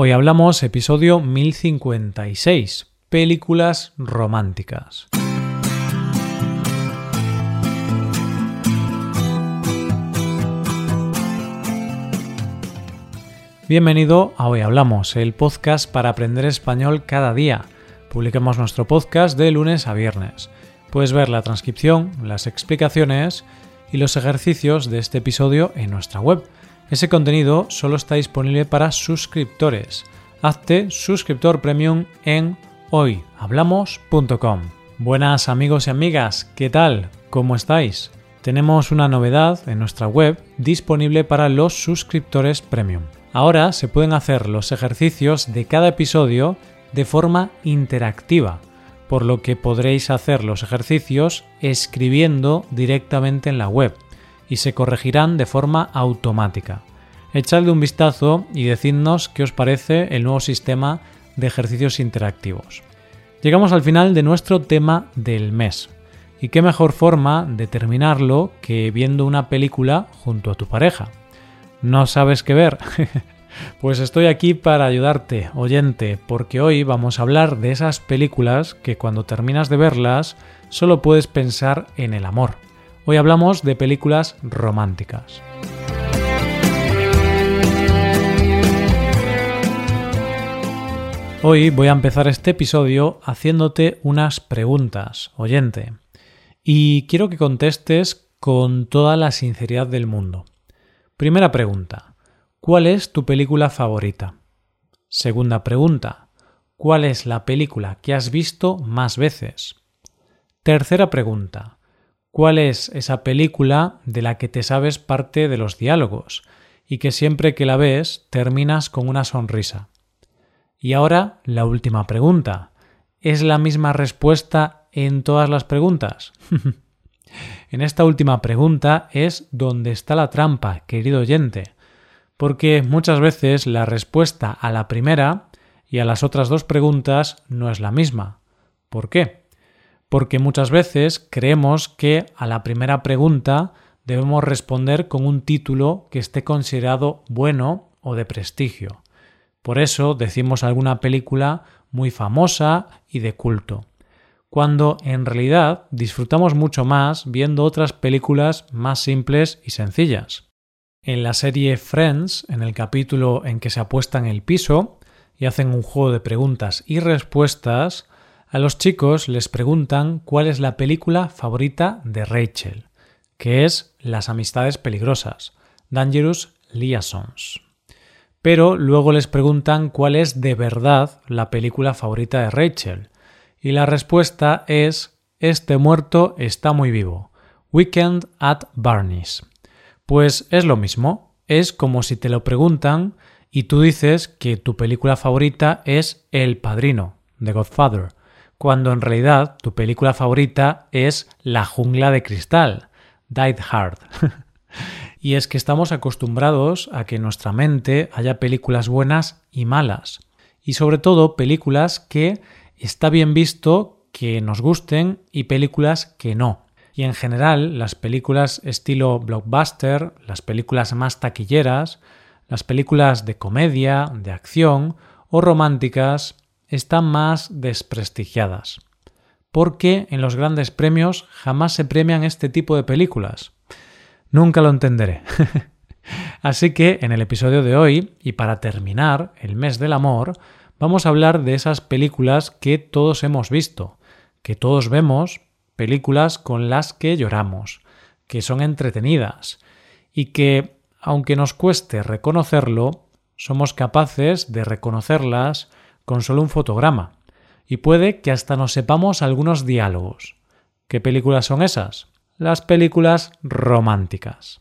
Hoy hablamos episodio 1056, películas románticas. Bienvenido a Hoy Hablamos, el podcast para aprender español cada día. Publicamos nuestro podcast de lunes a viernes. Puedes ver la transcripción, las explicaciones y los ejercicios de este episodio en nuestra web ese contenido solo está disponible para suscriptores. Hazte suscriptor premium en hoyhablamos.com. Buenas amigos y amigas, ¿qué tal? ¿Cómo estáis? Tenemos una novedad en nuestra web disponible para los suscriptores premium. Ahora se pueden hacer los ejercicios de cada episodio de forma interactiva, por lo que podréis hacer los ejercicios escribiendo directamente en la web y se corregirán de forma automática. Echadle un vistazo y decidnos qué os parece el nuevo sistema de ejercicios interactivos. Llegamos al final de nuestro tema del mes. Y qué mejor forma de terminarlo que viendo una película junto a tu pareja. ¿No sabes qué ver? pues estoy aquí para ayudarte, oyente, porque hoy vamos a hablar de esas películas que cuando terminas de verlas solo puedes pensar en el amor. Hoy hablamos de películas románticas. Hoy voy a empezar este episodio haciéndote unas preguntas, oyente, y quiero que contestes con toda la sinceridad del mundo. Primera pregunta, ¿cuál es tu película favorita? Segunda pregunta, ¿cuál es la película que has visto más veces? Tercera pregunta, cuál es esa película de la que te sabes parte de los diálogos y que siempre que la ves terminas con una sonrisa. Y ahora la última pregunta. ¿Es la misma respuesta en todas las preguntas? en esta última pregunta es donde está la trampa, querido oyente, porque muchas veces la respuesta a la primera y a las otras dos preguntas no es la misma. ¿Por qué? Porque muchas veces creemos que a la primera pregunta debemos responder con un título que esté considerado bueno o de prestigio. Por eso decimos alguna película muy famosa y de culto, cuando en realidad disfrutamos mucho más viendo otras películas más simples y sencillas. En la serie Friends, en el capítulo en que se apuestan el piso y hacen un juego de preguntas y respuestas, a los chicos les preguntan cuál es la película favorita de Rachel, que es Las amistades peligrosas, Dangerous Liaisons. Pero luego les preguntan cuál es de verdad la película favorita de Rachel, y la respuesta es Este muerto está muy vivo, Weekend at Barney's. Pues es lo mismo, es como si te lo preguntan y tú dices que tu película favorita es El Padrino, The Godfather, cuando en realidad tu película favorita es La jungla de cristal, Died Hard. y es que estamos acostumbrados a que en nuestra mente haya películas buenas y malas, y sobre todo películas que está bien visto que nos gusten y películas que no. Y en general, las películas estilo blockbuster, las películas más taquilleras, las películas de comedia, de acción o románticas están más desprestigiadas. Porque en los grandes premios jamás se premian este tipo de películas. Nunca lo entenderé. Así que en el episodio de hoy, y para terminar el mes del amor, vamos a hablar de esas películas que todos hemos visto, que todos vemos, películas con las que lloramos, que son entretenidas, y que, aunque nos cueste reconocerlo, somos capaces de reconocerlas con solo un fotograma, y puede que hasta nos sepamos algunos diálogos. ¿Qué películas son esas? Las películas románticas.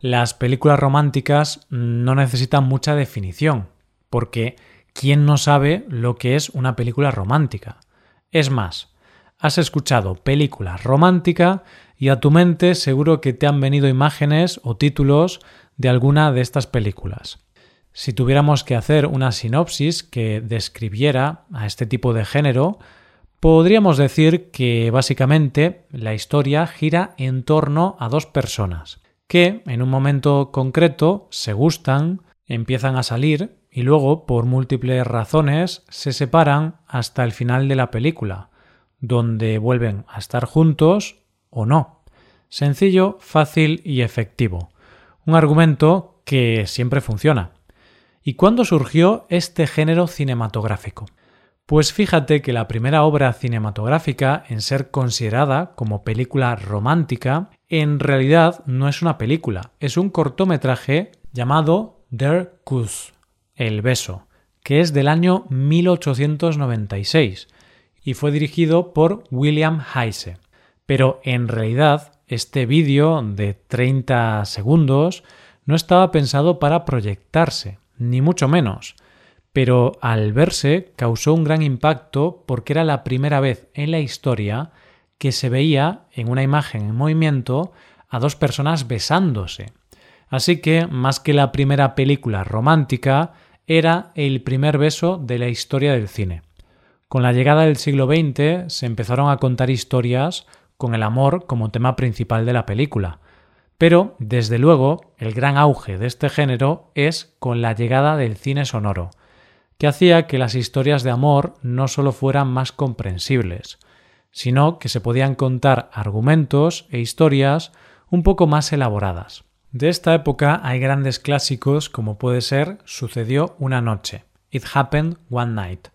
Las películas románticas no necesitan mucha definición, porque ¿quién no sabe lo que es una película romántica? Es más, has escuchado película romántica y a tu mente seguro que te han venido imágenes o títulos de alguna de estas películas. Si tuviéramos que hacer una sinopsis que describiera a este tipo de género, podríamos decir que básicamente la historia gira en torno a dos personas que en un momento concreto se gustan, empiezan a salir y luego, por múltiples razones, se separan hasta el final de la película, donde vuelven a estar juntos o no. Sencillo, fácil y efectivo. Un argumento que siempre funciona. ¿Y cuándo surgió este género cinematográfico? Pues fíjate que la primera obra cinematográfica en ser considerada como película romántica en realidad no es una película, es un cortometraje llamado Der Kuss, El beso, que es del año 1896 y fue dirigido por William Heise. Pero en realidad este vídeo de 30 segundos no estaba pensado para proyectarse, ni mucho menos pero al verse causó un gran impacto porque era la primera vez en la historia que se veía en una imagen en movimiento a dos personas besándose. Así que, más que la primera película romántica, era el primer beso de la historia del cine. Con la llegada del siglo XX se empezaron a contar historias con el amor como tema principal de la película. Pero, desde luego, el gran auge de este género es con la llegada del cine sonoro, que hacía que las historias de amor no solo fueran más comprensibles, sino que se podían contar argumentos e historias un poco más elaboradas. De esta época hay grandes clásicos como puede ser Sucedió una noche, It Happened One Night,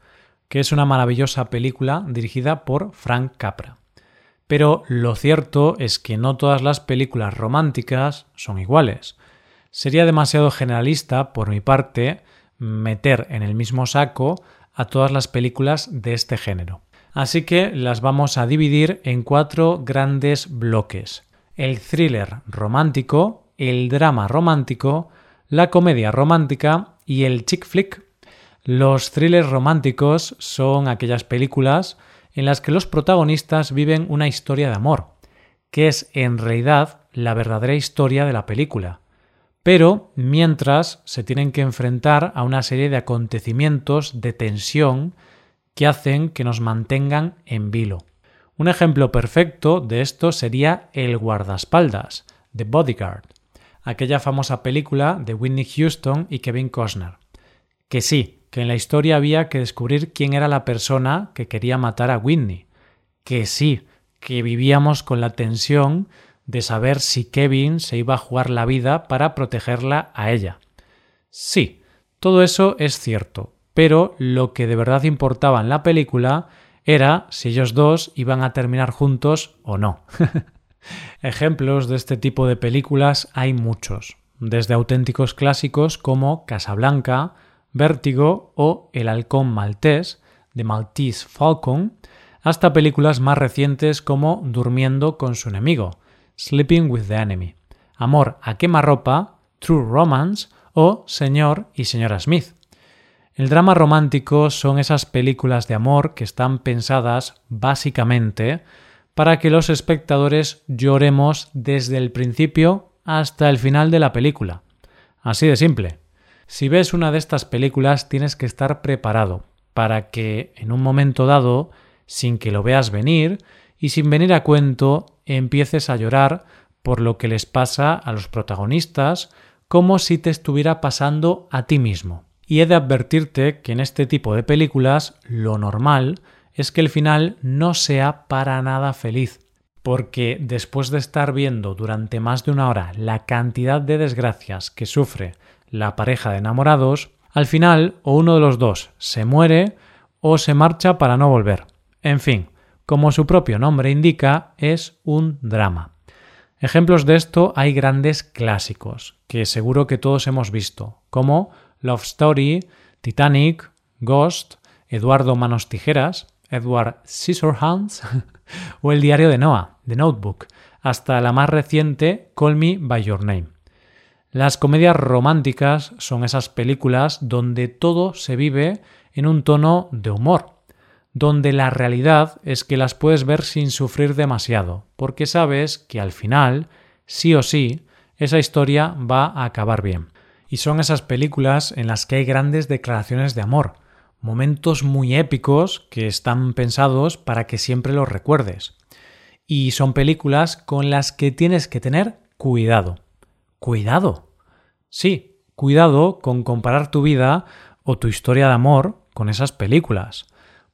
que es una maravillosa película dirigida por Frank Capra. Pero lo cierto es que no todas las películas románticas son iguales. Sería demasiado generalista por mi parte meter en el mismo saco a todas las películas de este género. Así que las vamos a dividir en cuatro grandes bloques. El thriller romántico, el drama romántico, la comedia romántica y el chick flick. Los thrillers románticos son aquellas películas en las que los protagonistas viven una historia de amor, que es en realidad la verdadera historia de la película pero mientras se tienen que enfrentar a una serie de acontecimientos de tensión que hacen que nos mantengan en vilo. Un ejemplo perfecto de esto sería El guardaespaldas, The Bodyguard, aquella famosa película de Whitney Houston y Kevin Costner. Que sí, que en la historia había que descubrir quién era la persona que quería matar a Whitney. Que sí, que vivíamos con la tensión de saber si Kevin se iba a jugar la vida para protegerla a ella. Sí, todo eso es cierto, pero lo que de verdad importaba en la película era si ellos dos iban a terminar juntos o no. Ejemplos de este tipo de películas hay muchos, desde auténticos clásicos como Casablanca, Vértigo o El halcón maltés de Maltese Falcon, hasta películas más recientes como Durmiendo con su enemigo, Sleeping with the Enemy, Amor a quemarropa, True Romance o Señor y Señora Smith. El drama romántico son esas películas de amor que están pensadas básicamente para que los espectadores lloremos desde el principio hasta el final de la película. Así de simple. Si ves una de estas películas tienes que estar preparado para que en un momento dado, sin que lo veas venir y sin venir a cuento, empieces a llorar por lo que les pasa a los protagonistas, como si te estuviera pasando a ti mismo. Y he de advertirte que en este tipo de películas lo normal es que el final no sea para nada feliz, porque después de estar viendo durante más de una hora la cantidad de desgracias que sufre la pareja de enamorados, al final o uno de los dos se muere o se marcha para no volver. En fin, como su propio nombre indica, es un drama. Ejemplos de esto hay grandes clásicos, que seguro que todos hemos visto, como Love Story, Titanic, Ghost, Eduardo Manos Tijeras, Edward Scissorhands o El diario de Noah, The Notebook, hasta la más reciente Call Me By Your Name. Las comedias románticas son esas películas donde todo se vive en un tono de humor, donde la realidad es que las puedes ver sin sufrir demasiado, porque sabes que al final, sí o sí, esa historia va a acabar bien. Y son esas películas en las que hay grandes declaraciones de amor, momentos muy épicos que están pensados para que siempre los recuerdes. Y son películas con las que tienes que tener cuidado. Cuidado. Sí, cuidado con comparar tu vida o tu historia de amor con esas películas,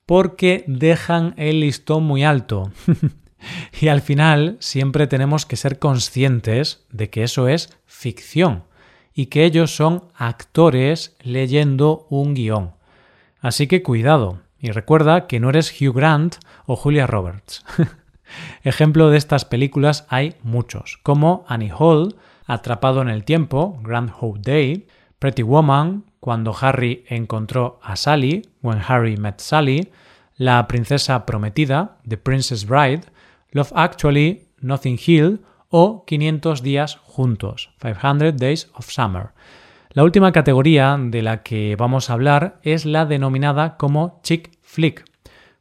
porque dejan el listón muy alto. y al final siempre tenemos que ser conscientes de que eso es ficción y que ellos son actores leyendo un guion. Así que cuidado, y recuerda que no eres Hugh Grant o Julia Roberts. Ejemplo de estas películas hay muchos, como Annie Hall, Atrapado en el tiempo, Grand Hope Day, Pretty Woman, cuando Harry encontró a Sally, When Harry Met Sally, La princesa prometida, The Princess Bride, Love Actually, Nothing Hill o 500 días juntos, 500 Days of Summer. La última categoría de la que vamos a hablar es la denominada como chick flick,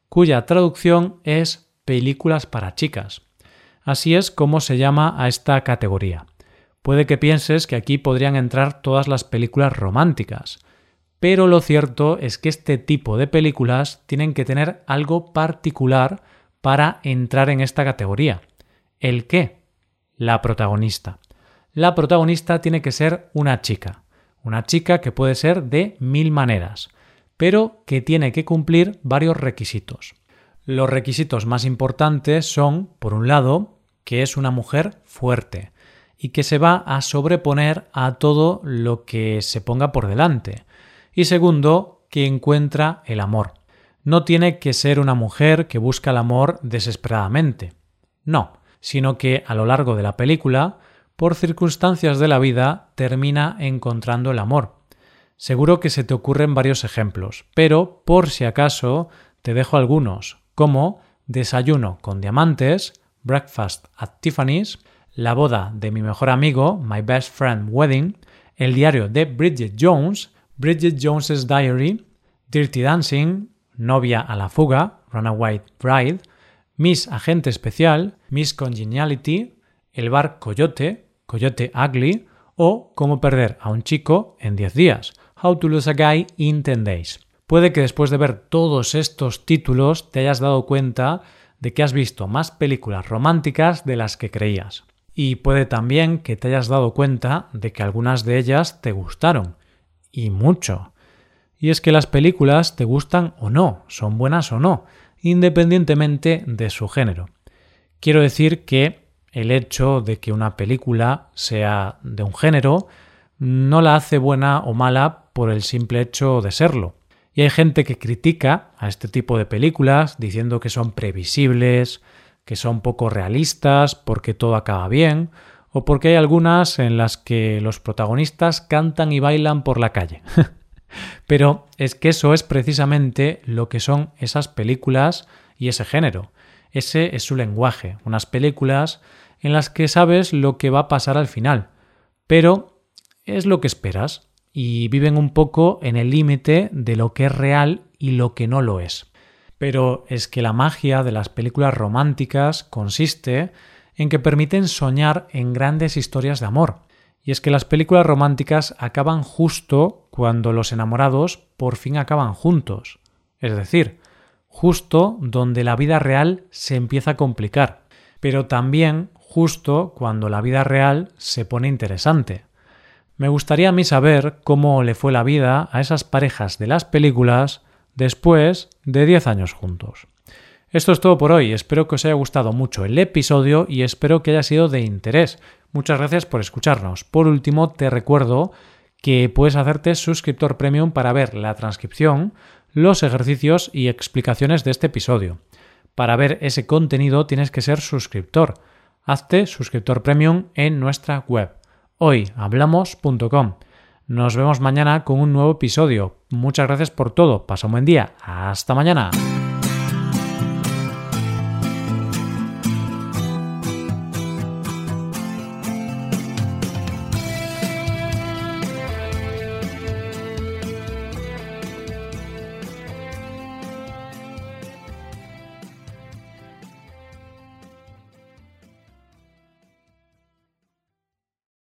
cuya traducción es películas para chicas. Así es como se llama a esta categoría. Puede que pienses que aquí podrían entrar todas las películas románticas, pero lo cierto es que este tipo de películas tienen que tener algo particular para entrar en esta categoría. ¿El qué? La protagonista. La protagonista tiene que ser una chica, una chica que puede ser de mil maneras, pero que tiene que cumplir varios requisitos. Los requisitos más importantes son, por un lado, que es una mujer fuerte, y que se va a sobreponer a todo lo que se ponga por delante. Y segundo, que encuentra el amor. No tiene que ser una mujer que busca el amor desesperadamente. No, sino que a lo largo de la película, por circunstancias de la vida, termina encontrando el amor. Seguro que se te ocurren varios ejemplos, pero por si acaso te dejo algunos, como Desayuno con diamantes, Breakfast at Tiffany's, la boda de mi mejor amigo, My Best Friend Wedding, El diario de Bridget Jones, Bridget Jones's Diary, Dirty Dancing, Novia a la fuga, Runaway Bride, Miss Agente Especial, Miss Congeniality, El bar Coyote, Coyote Ugly o Cómo perder a un chico en 10 días, How to lose a guy in 10 days. Puede que después de ver todos estos títulos te hayas dado cuenta de que has visto más películas románticas de las que creías. Y puede también que te hayas dado cuenta de que algunas de ellas te gustaron. Y mucho. Y es que las películas te gustan o no, son buenas o no, independientemente de su género. Quiero decir que el hecho de que una película sea de un género no la hace buena o mala por el simple hecho de serlo. Y hay gente que critica a este tipo de películas diciendo que son previsibles, que son poco realistas porque todo acaba bien, o porque hay algunas en las que los protagonistas cantan y bailan por la calle. Pero es que eso es precisamente lo que son esas películas y ese género. Ese es su lenguaje, unas películas en las que sabes lo que va a pasar al final, pero es lo que esperas y viven un poco en el límite de lo que es real y lo que no lo es pero es que la magia de las películas románticas consiste en que permiten soñar en grandes historias de amor. Y es que las películas románticas acaban justo cuando los enamorados por fin acaban juntos. Es decir, justo donde la vida real se empieza a complicar, pero también justo cuando la vida real se pone interesante. Me gustaría a mí saber cómo le fue la vida a esas parejas de las películas después de 10 años juntos. Esto es todo por hoy, espero que os haya gustado mucho el episodio y espero que haya sido de interés. Muchas gracias por escucharnos. Por último, te recuerdo que puedes hacerte suscriptor premium para ver la transcripción, los ejercicios y explicaciones de este episodio. Para ver ese contenido tienes que ser suscriptor. Hazte suscriptor premium en nuestra web hoyhablamos.com. Nos vemos mañana con un nuevo episodio. Muchas gracias por todo. Pasa un buen día. Hasta mañana.